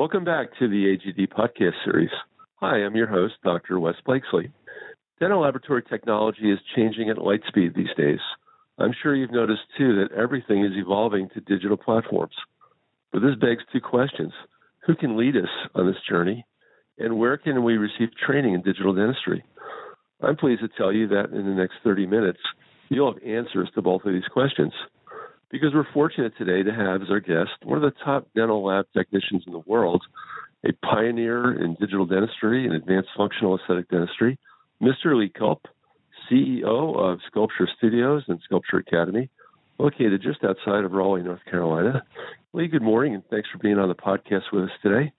Welcome back to the AGD podcast series. Hi, I'm your host, Dr. Wes Blakeslee. Dental laboratory technology is changing at light speed these days. I'm sure you've noticed too that everything is evolving to digital platforms. But this begs two questions. Who can lead us on this journey? And where can we receive training in digital dentistry? I'm pleased to tell you that in the next 30 minutes, you'll have answers to both of these questions because we're fortunate today to have as our guest one of the top dental lab technicians in the world, a pioneer in digital dentistry and advanced functional aesthetic dentistry, Mr. Lee Culp, CEO of Sculpture Studios and Sculpture Academy, located just outside of Raleigh, North Carolina. Lee, good morning, and thanks for being on the podcast with us today.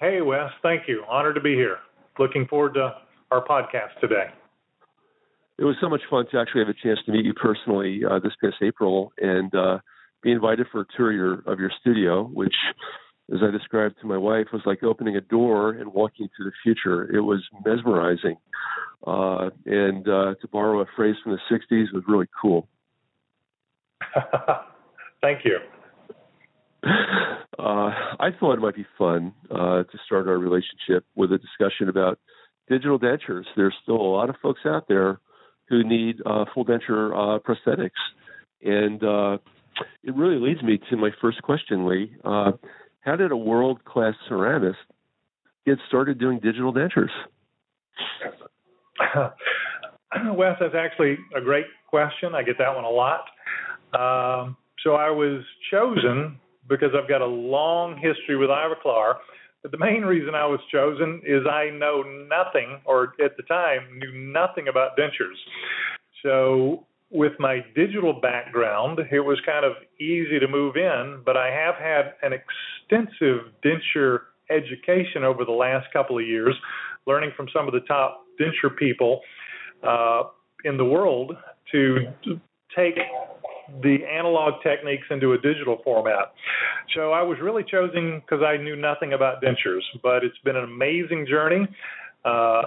Hey, Wes, thank you. Honored to be here. Looking forward to our podcast today it was so much fun to actually have a chance to meet you personally uh, this past April and uh, be invited for a tour of your, of your studio, which, as I described to my wife, was like opening a door and walking to the future. It was mesmerizing, uh, and uh, to borrow a phrase from the '60s, was really cool. Thank you. Uh, I thought it might be fun uh, to start our relationship with a discussion about digital dentures. There's still a lot of folks out there who need uh, full denture uh, prosthetics. And uh, it really leads me to my first question, Lee. Uh, how did a world class ceramist get started doing digital dentures? Wes, that's actually a great question. I get that one a lot. Um, so I was chosen because I've got a long history with Ivoclar the main reason I was chosen is I know nothing, or at the time knew nothing about dentures. So with my digital background, it was kind of easy to move in, but I have had an extensive denture education over the last couple of years, learning from some of the top denture people uh, in the world to take the analog techniques into a digital format. So I was really chosen because I knew nothing about dentures, but it's been an amazing journey. Uh,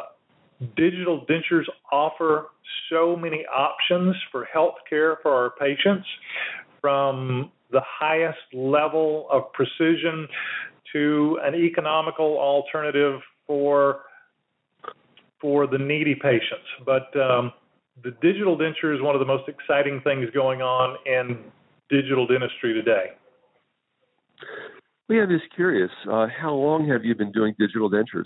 digital dentures offer so many options for health care for our patients from the highest level of precision to an economical alternative for for the needy patients. But um, the digital denture is one of the most exciting things going on in digital dentistry today. We are just curious. Uh, how long have you been doing digital dentures?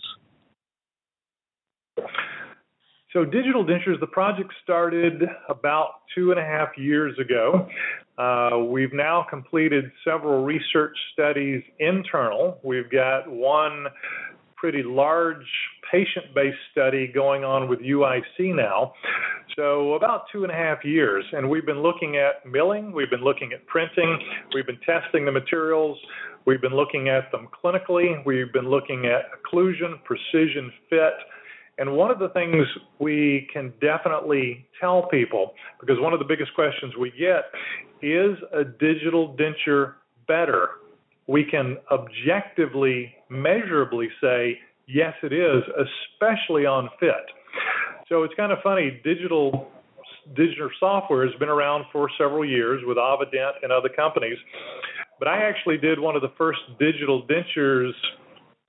So, digital dentures, the project started about two and a half years ago. Uh, we've now completed several research studies internal. We've got one pretty large patient based study going on with UIC now. So, about two and a half years. And we've been looking at milling, we've been looking at printing, we've been testing the materials, we've been looking at them clinically, we've been looking at occlusion, precision, fit. And one of the things we can definitely tell people, because one of the biggest questions we get is a digital denture better? We can objectively, measurably say, yes, it is, especially on fit. So it's kind of funny. Digital digital software has been around for several years with AvaDent and other companies, but I actually did one of the first digital dentures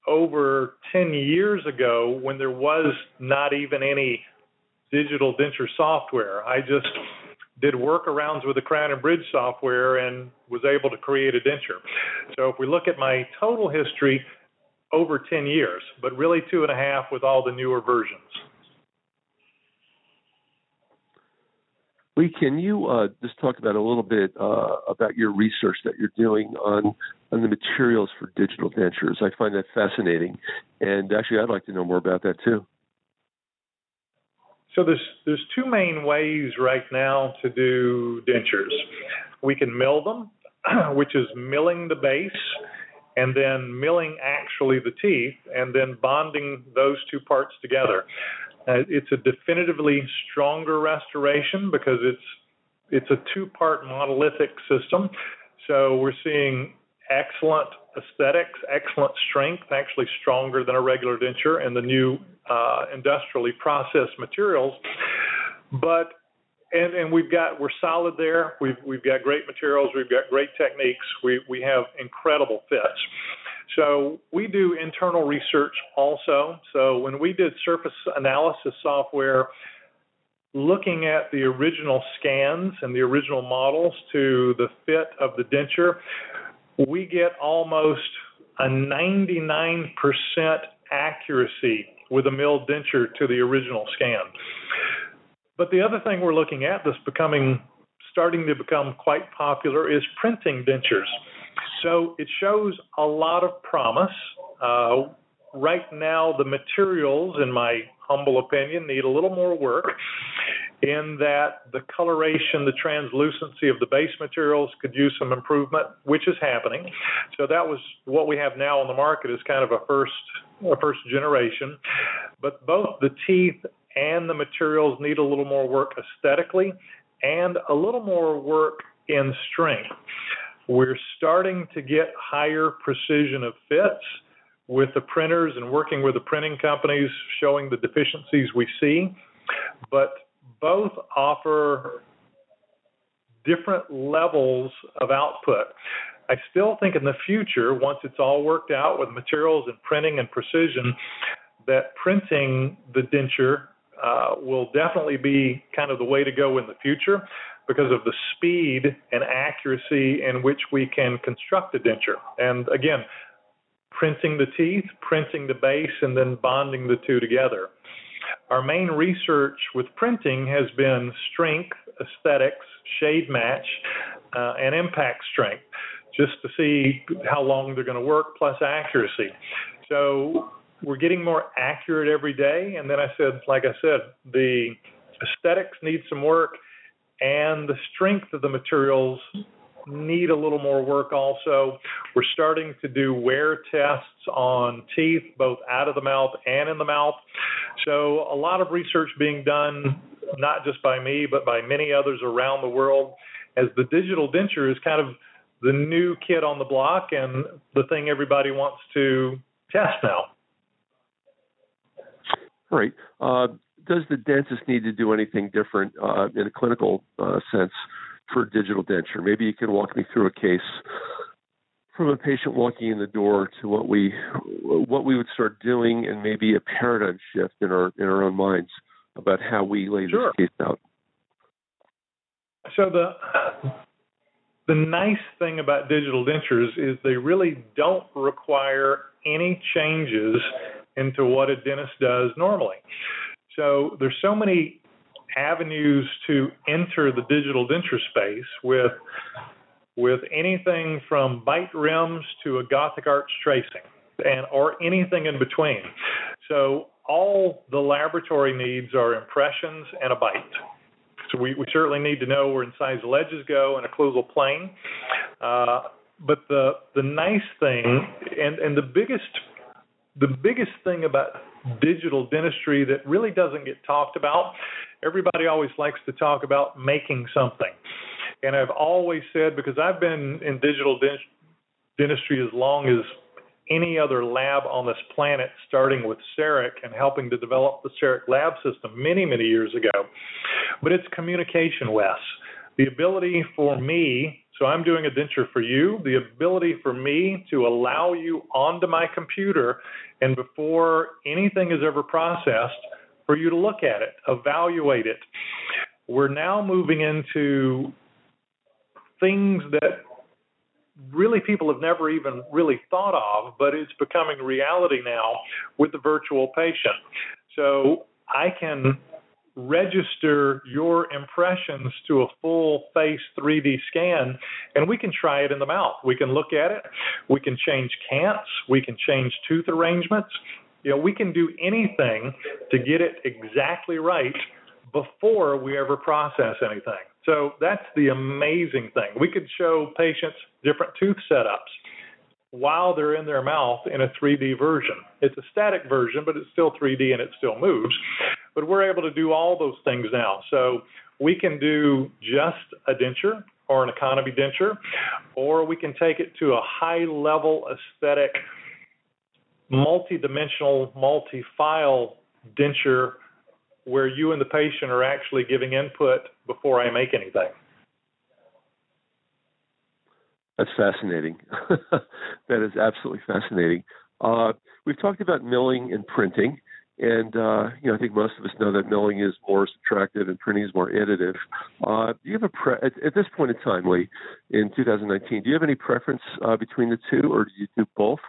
over 10 years ago when there was not even any digital denture software. I just did workarounds with the Crown and Bridge software and was able to create a denture. So if we look at my total history, over 10 years, but really two and a half with all the newer versions. Lee, can you uh, just talk about a little bit uh, about your research that you're doing on on the materials for digital dentures? I find that fascinating, and actually, I'd like to know more about that too. So there's there's two main ways right now to do dentures. We can mill them, which is milling the base and then milling actually the teeth and then bonding those two parts together. Uh, it's a definitively stronger restoration because it's it's a two-part monolithic system. So we're seeing excellent aesthetics, excellent strength, actually stronger than a regular denture, and the new uh, industrially processed materials. But and and we've got we're solid there. We've we've got great materials. We've got great techniques. We we have incredible fits. So we do internal research also. So when we did surface analysis software, looking at the original scans and the original models to the fit of the denture, we get almost a 99% accuracy with a milled denture to the original scan. But the other thing we're looking at that's becoming starting to become quite popular is printing dentures. So it shows a lot of promise. Uh, right now, the materials, in my humble opinion, need a little more work in that the coloration, the translucency of the base materials could use some improvement, which is happening. So that was what we have now on the market is kind of a first a first generation. But both the teeth and the materials need a little more work aesthetically and a little more work in strength. We're starting to get higher precision of fits with the printers and working with the printing companies showing the deficiencies we see. But both offer different levels of output. I still think in the future, once it's all worked out with materials and printing and precision, that printing the denture uh, will definitely be kind of the way to go in the future because of the speed and accuracy in which we can construct a denture. And again, printing the teeth, printing the base, and then bonding the two together. Our main research with printing has been strength, aesthetics, shade match, uh, and impact strength, just to see how long they're going to work, plus accuracy. So we're getting more accurate every day. And then I said, like I said, the aesthetics need some work, and the strength of the materials need a little more work also. We're starting to do wear tests on teeth, both out of the mouth and in the mouth. So, a lot of research being done, not just by me, but by many others around the world, as the digital denture is kind of the new kid on the block and the thing everybody wants to test now. Right. Uh, does the dentist need to do anything different uh, in a clinical uh, sense for digital denture? Maybe you can walk me through a case from a patient walking in the door to what we what we would start doing, and maybe a paradigm shift in our in our own minds about how we lay sure. this case out. So the the nice thing about digital dentures is they really don't require any changes into what a dentist does normally. So there's so many avenues to enter the digital denture space with with anything from bite rims to a Gothic arch tracing and or anything in between. So all the laboratory needs are impressions and a bite. So we, we certainly need to know where incisal ledges go and a occlusal plane. Uh, but the the nice thing and, and the biggest the biggest thing about digital dentistry that really doesn't get talked about, everybody always likes to talk about making something. And I've always said, because I've been in digital dentistry as long as any other lab on this planet, starting with CEREC and helping to develop the CEREC lab system many, many years ago. But it's communication, Wes. The ability for me so I'm doing a denture for you. The ability for me to allow you onto my computer and before anything is ever processed, for you to look at it, evaluate it. We're now moving into things that really people have never even really thought of, but it's becoming reality now with the virtual patient. So I can register your impressions to a full face 3D scan, and we can try it in the mouth. We can look at it. We can change cants. We can change tooth arrangements. You know, we can do anything to get it exactly right before we ever process anything. So that's the amazing thing. We could show patients different tooth setups while they're in their mouth in a 3D version. It's a static version, but it's still 3D and it still moves. But we're able to do all those things now. So we can do just a denture or an economy denture, or we can take it to a high level aesthetic, multi dimensional, multi file denture where you and the patient are actually giving input before I make anything. That's fascinating. that is absolutely fascinating. Uh, we've talked about milling and printing, and uh, you know I think most of us know that milling is more subtractive and printing is more additive. Uh, do you have a pre- at, at, this point in time, Lee, in 2019? Do you have any preference uh, between the two, or do you do both,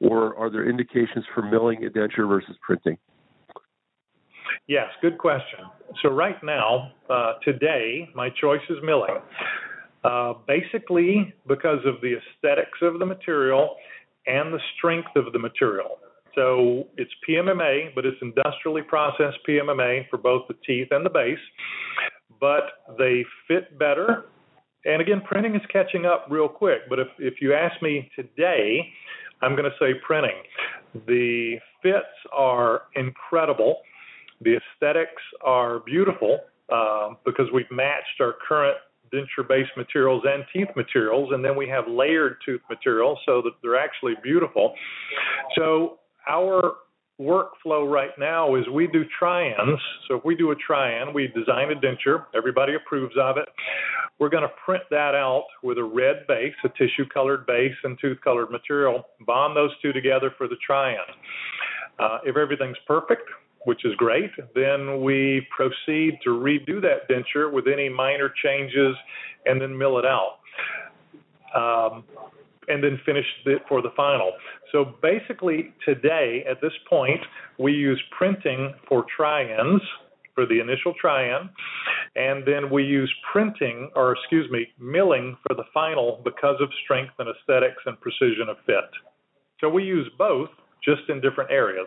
or are there indications for milling, indenture versus printing? Yes, good question. So right now, uh, today, my choice is milling. Uh, basically, because of the aesthetics of the material and the strength of the material. So it's PMMA, but it's industrially processed PMMA for both the teeth and the base. But they fit better. And again, printing is catching up real quick. But if, if you ask me today, I'm going to say printing. The fits are incredible. The aesthetics are beautiful uh, because we've matched our current denture based materials and teeth materials, and then we have layered tooth materials so that they're actually beautiful. So our workflow right now is we do try-ins. So if we do a try-in, we design a denture, everybody approves of it. We're going to print that out with a red base, a tissue colored base, and tooth colored material, bond those two together for the try-in. Uh, if everything's perfect, which is great. Then we proceed to redo that denture with any minor changes and then mill it out. Um, and then finish it for the final. So basically, today, at this point, we use printing for try-ins for the initial try-in, and then we use printing, or excuse me, milling for the final because of strength and aesthetics and precision of fit. So we use both, just in different areas.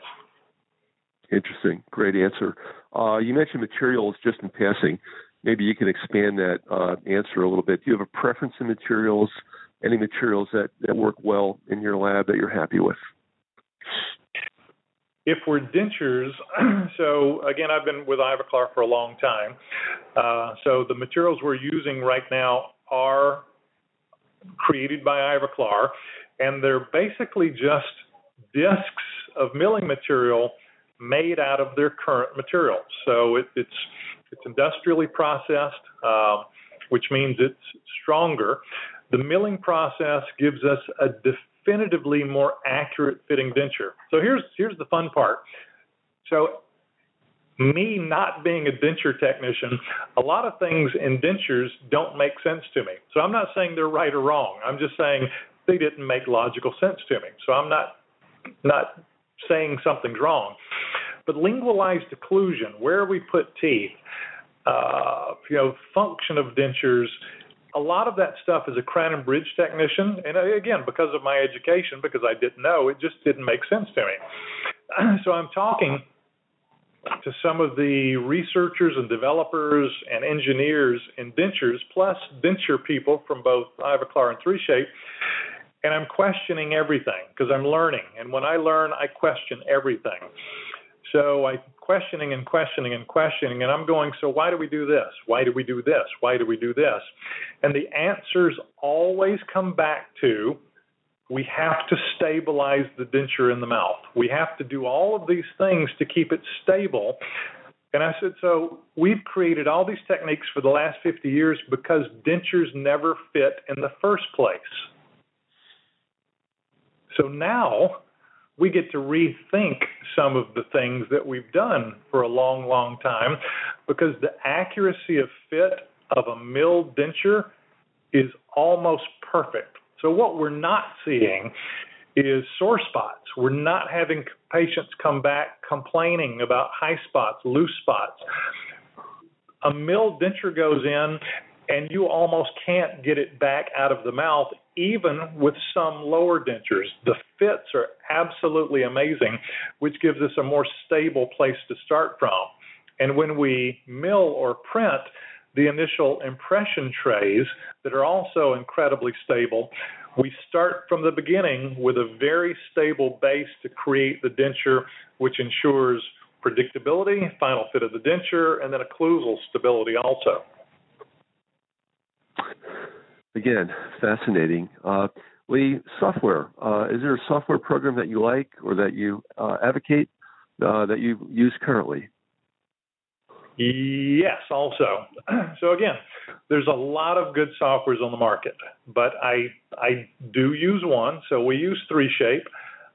Interesting. Great answer. Uh, you mentioned materials just in passing. Maybe you can expand that uh, answer a little bit. Do you have a preference in materials? Any materials that, that work well in your lab that you're happy with? If we're dentures, so again, I've been with Ivoclar for a long time. Uh, so the materials we're using right now are created by Ivoclar, and they're basically just discs of milling material made out of their current materials. So it, it's it's industrially processed, uh, which means it's stronger. The milling process gives us a definitively more accurate fitting denture. So here's here's the fun part. So me not being a denture technician, a lot of things in dentures don't make sense to me. So I'm not saying they're right or wrong. I'm just saying they didn't make logical sense to me. So I'm not not saying something's wrong. But lingualized occlusion, where we put teeth, uh, you know, function of dentures, a lot of that stuff is a crown and bridge technician. And again, because of my education, because I didn't know, it just didn't make sense to me. so I'm talking to some of the researchers and developers and engineers in dentures, plus denture people from both Ivoclar and 3Shape, and I'm questioning everything because I'm learning. And when I learn, I question everything. So I questioning and questioning and questioning, and I'm going, so why do we do this? Why do we do this? Why do we do this? And the answers always come back to we have to stabilize the denture in the mouth. We have to do all of these things to keep it stable. And I said, so we've created all these techniques for the last 50 years because dentures never fit in the first place. So now we get to rethink some of the things that we've done for a long, long time because the accuracy of fit of a milled denture is almost perfect. So, what we're not seeing is sore spots. We're not having patients come back complaining about high spots, loose spots. A milled denture goes in, and you almost can't get it back out of the mouth, even with some lower dentures. The fits are absolutely amazing, which gives us a more stable place to start from. And when we mill or print, the initial impression trays that are also incredibly stable, we start from the beginning with a very stable base to create the denture, which ensures predictability, final fit of the denture, and then occlusal stability also. Again, fascinating. Uh, Lee, software. Uh, is there a software program that you like or that you uh, advocate uh, that you use currently? Yes, also. So again, there's a lot of good softwares on the market, but I I do use one. So we use 3Shape,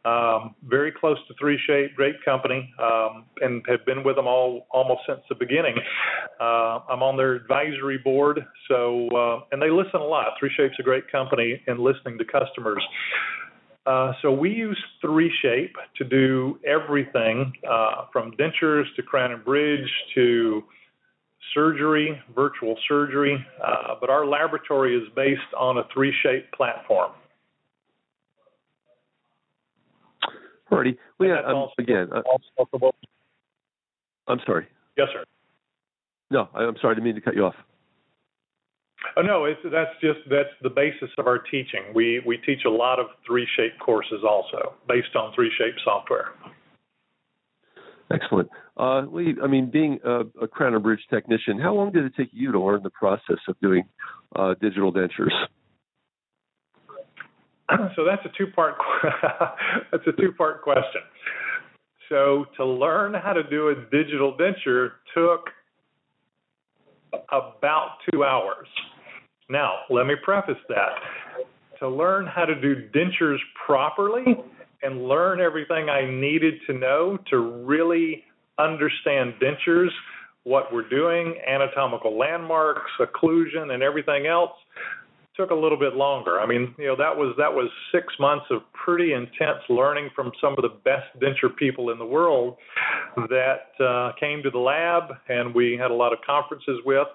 um, very close to 3Shape, great company, um, and have been with them all almost since the beginning. Uh, I'm on their advisory board, so uh, and they listen a lot. 3Shape's a great company in listening to customers. Uh, so we use 3Shape to do everything uh, from dentures to crown and bridge to surgery, virtual surgery. Uh, but our laboratory is based on a 3Shape platform. Alrighty. Well, yeah, um, again, uh, I'm sorry. Yes, sir. No, I'm sorry. I didn't mean to cut you off. Oh, no, it's, that's just that's the basis of our teaching. We we teach a lot of 3Shape courses also based on 3Shape software. Excellent. Uh, Lee, I mean, being a, a crown and bridge technician, how long did it take you to learn the process of doing uh, digital dentures? So that's a two-part that's a two-part question. So to learn how to do a digital denture took about two hours. Now, let me preface that. To learn how to do dentures properly and learn everything I needed to know to really understand dentures, what we're doing, anatomical landmarks, occlusion, and everything else took a little bit longer. I mean, you know, that was that was six months of pretty intense learning from some of the best denture people in the world that uh, came to the lab, and we had a lot of conferences with.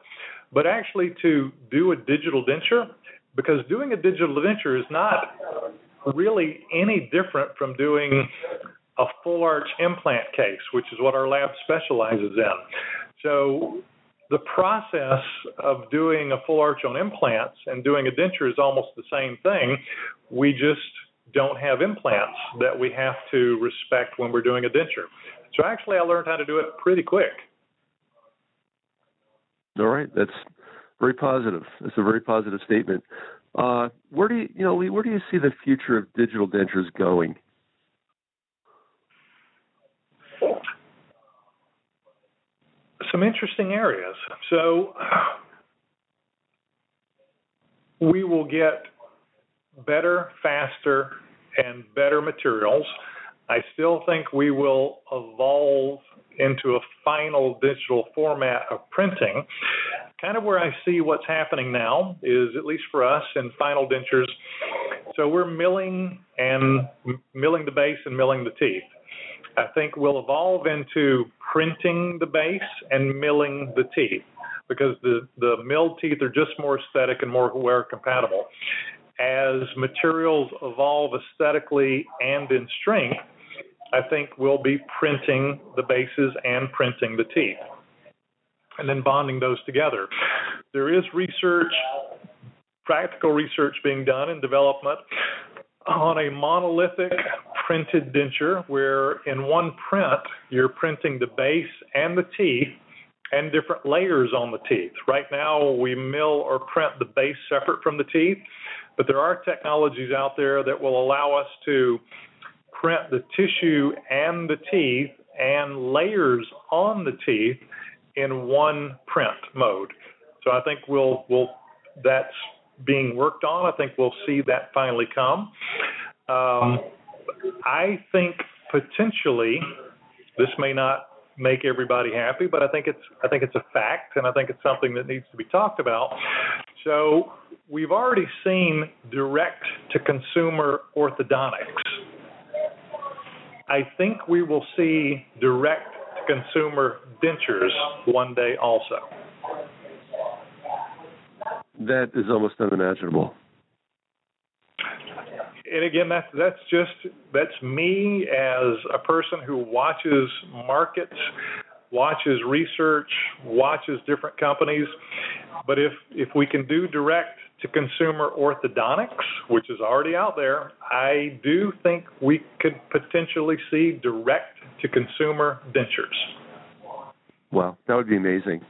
But actually, to do a digital denture, because doing a digital denture is not really any different from doing a full arch implant case, which is what our lab specializes in. So the process of doing a full arch on implants and doing a denture is almost the same thing. We just don't have implants that we have to respect when we're doing a denture. So actually, I learned how to do it pretty quick. All right, that's very positive. That's a very positive statement. Uh, where do you, you know, where do you see the future of digital dentures going? Some interesting areas. So we will get better, faster, and better materials. I still think we will evolve into a final digital format of printing. Kind of where I see what's happening now is, at least for us in final dentures, so we're milling and milling the base and milling the teeth. I think we'll evolve into printing the base and milling the teeth because the, the milled teeth are just more aesthetic and more wear compatible. As materials evolve aesthetically and in strength, I think we'll be printing the bases and printing the teeth and then bonding those together. There is research, practical research being done in development on a monolithic printed denture where in one print you're printing the base and the teeth and different layers on the teeth. Right now we mill or print the base separate from the teeth, but there are technologies out there that will allow us to print the tissue and the teeth and layers on the teeth in one print mode. So I think we'll we'll that's being worked on. I think we'll see that finally come. Um, I think potentially this may not make everybody happy, but I think it's I think it's a fact, and I think it's something that needs to be talked about. So we've already seen direct to consumer orthodontics. I think we will see direct to consumer dentures one day also. That is almost unimaginable and again, that's that's just that's me as a person who watches markets, watches research, watches different companies. But if if we can do direct to consumer orthodontics, which is already out there, I do think we could potentially see direct to consumer dentures. Wow, that would be amazing.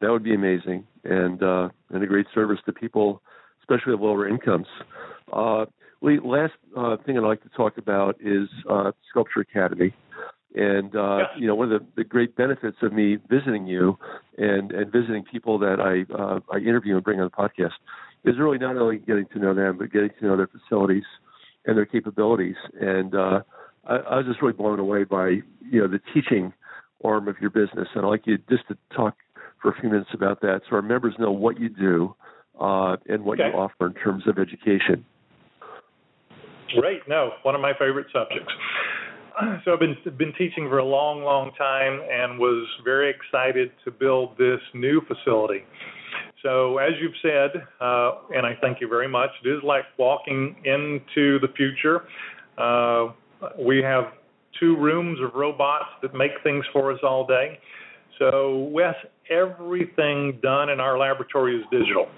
That would be amazing, and uh, and a great service to people, especially with lower incomes. Uh, last uh, thing I'd like to talk about is uh, Sculpture Academy. And uh, yes. you know, one of the, the great benefits of me visiting you and and visiting people that I uh, I interview and bring on the podcast is really not only getting to know them, but getting to know their facilities and their capabilities. And uh, I, I was just really blown away by you know the teaching arm of your business, and I'd like you just to talk for a few minutes about that, so our members know what you do uh, and what okay. you offer in terms of education. Great. No, one of my favorite subjects. So I've been been teaching for a long, long time, and was very excited to build this new facility. So as you've said, uh, and I thank you very much, it is like walking into the future. Uh, we have two rooms of robots that make things for us all day. So Wes, everything done in our laboratory is digital.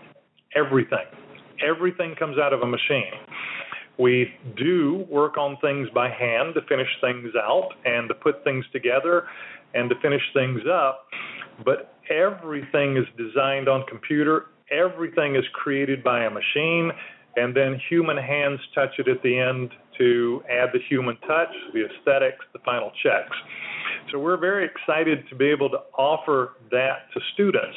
Everything. Everything comes out of a machine. We do work on things by hand to finish things out and to put things together and to finish things up, but everything is designed on computer. Everything is created by a machine, and then human hands touch it at the end to add the human touch, the aesthetics, the final checks. So we're very excited to be able to offer that to students,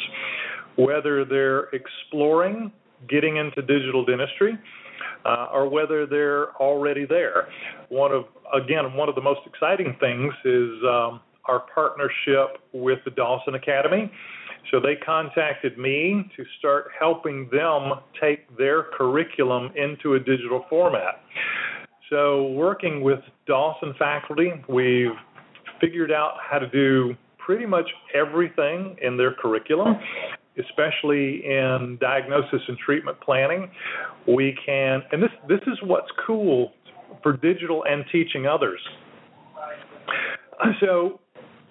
whether they're exploring getting into digital dentistry uh, or whether they're already there. One of again, one of the most exciting things is um, our partnership with the Dawson Academy. So they contacted me to start helping them take their curriculum into a digital format. So, working with Dawson faculty, we've figured out how to do pretty much everything in their curriculum especially in diagnosis and treatment planning. We can, and this this is what's cool for digital and teaching others. So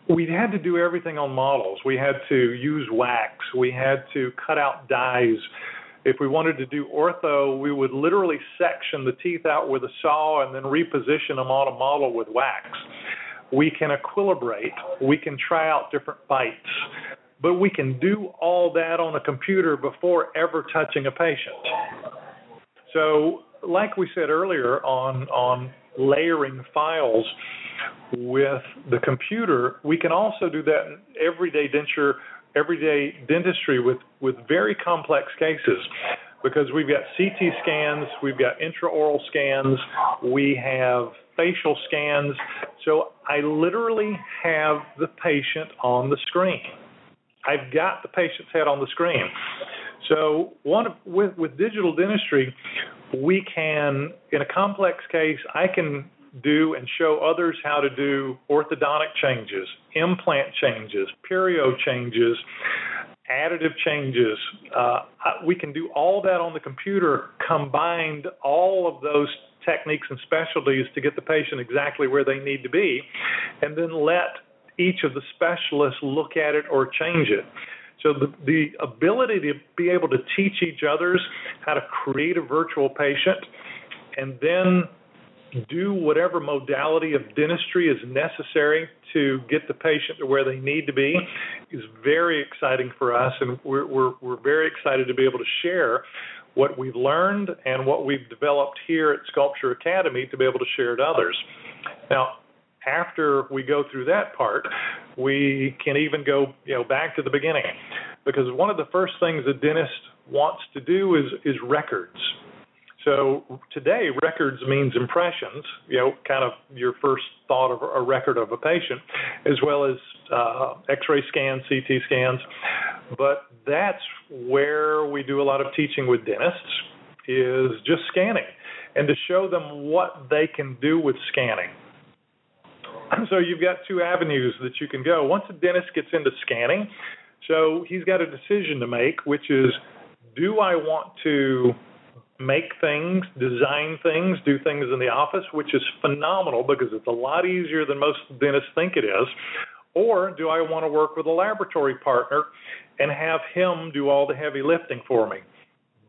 we had to do everything on models. We had to use wax. We had to cut out dies. If we wanted to do ortho, we would literally section the teeth out with a saw and then reposition them on a model with wax. We can equilibrate. We can try out different bites but we can do all that on a computer before ever touching a patient. So, like we said earlier on on layering files with the computer, we can also do that in everyday denture, everyday dentistry with with very complex cases because we've got CT scans, we've got intraoral scans, we have facial scans. So I literally have the patient on the screen. I've got the patient's head on the screen. So one with with digital dentistry, we can in a complex case, I can do and show others how to do orthodontic changes, implant changes, perio changes, additive changes. Uh, we can do all that on the computer, combined all of those techniques and specialties to get the patient exactly where they need to be, and then let each of the specialists look at it or change it. So the, the ability to be able to teach each others how to create a virtual patient and then do whatever modality of dentistry is necessary to get the patient to where they need to be is very exciting for us, and we're, we're, we're very excited to be able to share what we've learned and what we've developed here at Sculpture Academy to be able to share to others. Now, after we go through that part, we can even go you know back to the beginning, because one of the first things a dentist wants to do is is records. So today, records means impressions, you know, kind of your first thought of a record of a patient, as well as uh, X-ray scans, CT scans. But that's where we do a lot of teaching with dentists is just scanning, and to show them what they can do with scanning. So you've got two avenues that you can go. Once a dentist gets into scanning, so he's got a decision to make, which is do I want to make things, design things, do things in the office, which is phenomenal because it's a lot easier than most dentists think it is. Or do I want to work with a laboratory partner and have him do all the heavy lifting for me?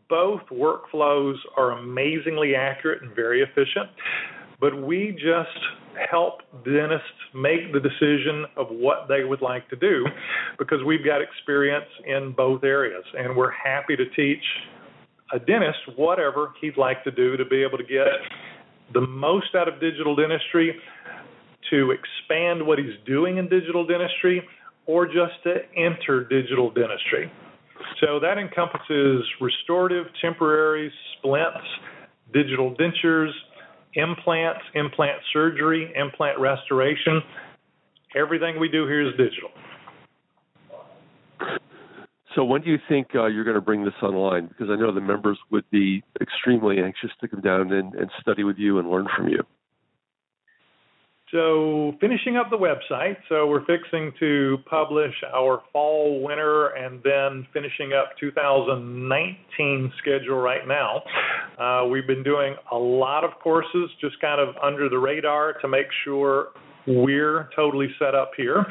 Both workflows are amazingly accurate and very efficient, but we just help dentists make the decision of what they would like to do because we've got experience in both areas and we're happy to teach a dentist whatever he'd like to do to be able to get the most out of digital dentistry to expand what he's doing in digital dentistry or just to enter digital dentistry. So that encompasses restorative, temporary, splints, digital dentures, implants, implant surgery, implant restoration. Everything we do here is digital. So when do you think uh, you're going to bring this online? Because I know the members would be extremely anxious to come down and, and study with you and learn from you. So finishing up the website, so we're fixing to publish our fall, winter, and then finishing up 2019 schedule right now. Uh, we've been doing a lot of courses, just kind of under the radar to make sure we're totally set up here.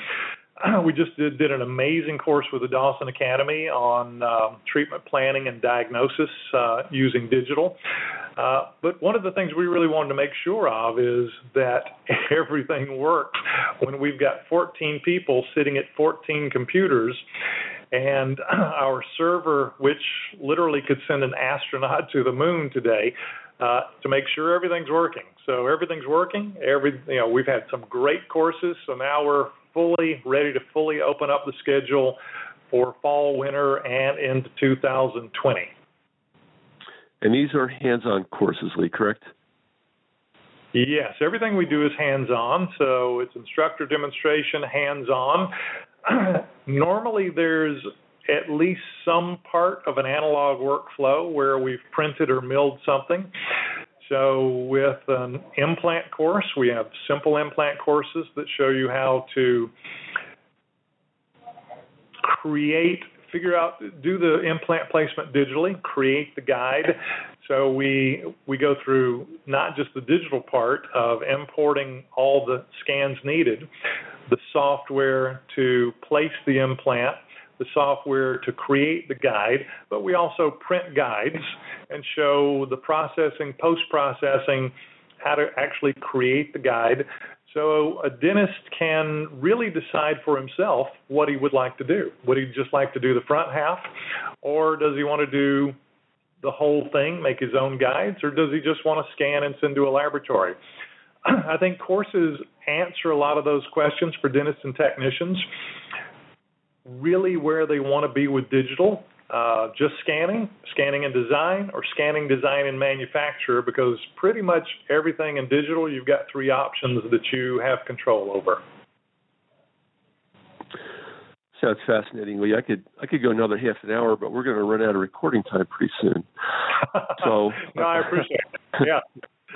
we just did, did an amazing course with the Dawson Academy on uh, treatment planning and diagnosis uh, using digital. Uh, but one of the things we really wanted to make sure of is that everything works when we've got 14 people sitting at 14 computers and our server, which literally could send an astronaut to the moon today, uh, to make sure everything's working. So everything's working. Every you know we've had some great courses. So now we're fully ready to fully open up the schedule for fall, winter, and into 2020. And these are hands-on courses, Lee, correct? Yes, everything we do is hands-on. So it's instructor demonstration, hands-on. Normally, there's at least some part of an analog workflow where we've printed or milled something. So, with an implant course, we have simple implant courses that show you how to create, figure out, do the implant placement digitally, create the guide. So we we go through not just the digital part of importing all the scans needed, the software to place the implant, the software to create the guide, but we also print guides and show the processing, post processing, how to actually create the guide. So a dentist can really decide for himself what he would like to do. Would he just like to do the front half, or does he want to do the whole thing, make his own guides, or does he just want to scan and send to a laboratory? I think courses answer a lot of those questions for dentists and technicians really where they want to be with digital. Uh, just scanning, scanning and design, or scanning, design, and manufacture, because pretty much everything in digital, you've got three options that you have control over. Sounds fascinating, Lee. I could I could go another half an hour, but we're going to run out of recording time pretty soon. So no, I appreciate it. Yeah,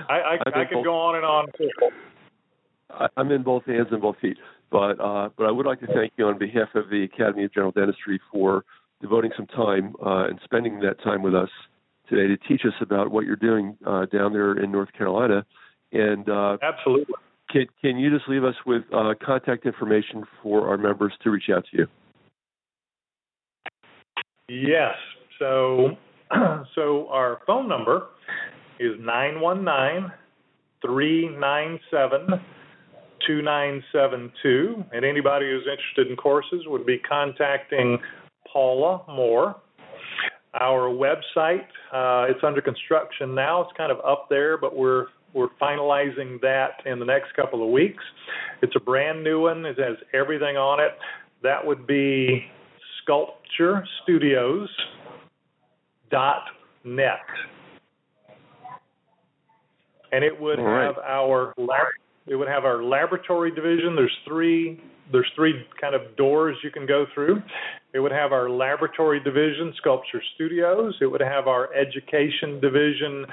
I I, I could both, go on and on. Too. I'm in both hands and both feet. But uh, but I would like to thank you on behalf of the Academy of General Dentistry for devoting some time uh, and spending that time with us today to teach us about what you're doing uh, down there in North Carolina. And uh, absolutely, can can you just leave us with uh, contact information for our members to reach out to you? Yes. So so our phone number is nine one nine three nine seven 2972. And anybody who's interested in courses would be contacting Paula Moore. Our website, uh, it's under construction now. It's kind of up there, but we're we're finalizing that in the next couple of weeks. It's a brand new one. It has everything on it. That would be sculpturestudios.net. And it would right. have our it would have our laboratory division. There's three there's three kind of doors you can go through. It would have our laboratory division, Sculpture Studios. It would have our education division,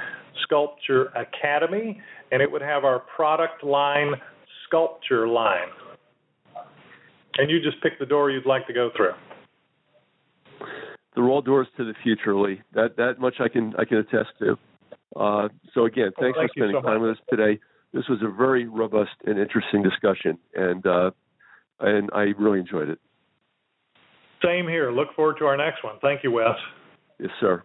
Sculpture Academy, and it would have our product line, Sculpture line. And you just pick the door you'd like to go through. They're all doors to the future, Lee. That that much I can I can attest to. Uh, so again, thanks well, thank for spending so time with us today this was a very robust and interesting discussion, and uh, and I really enjoyed it. Same here. Look forward to our next one. Thank you, Wes. Yes, sir.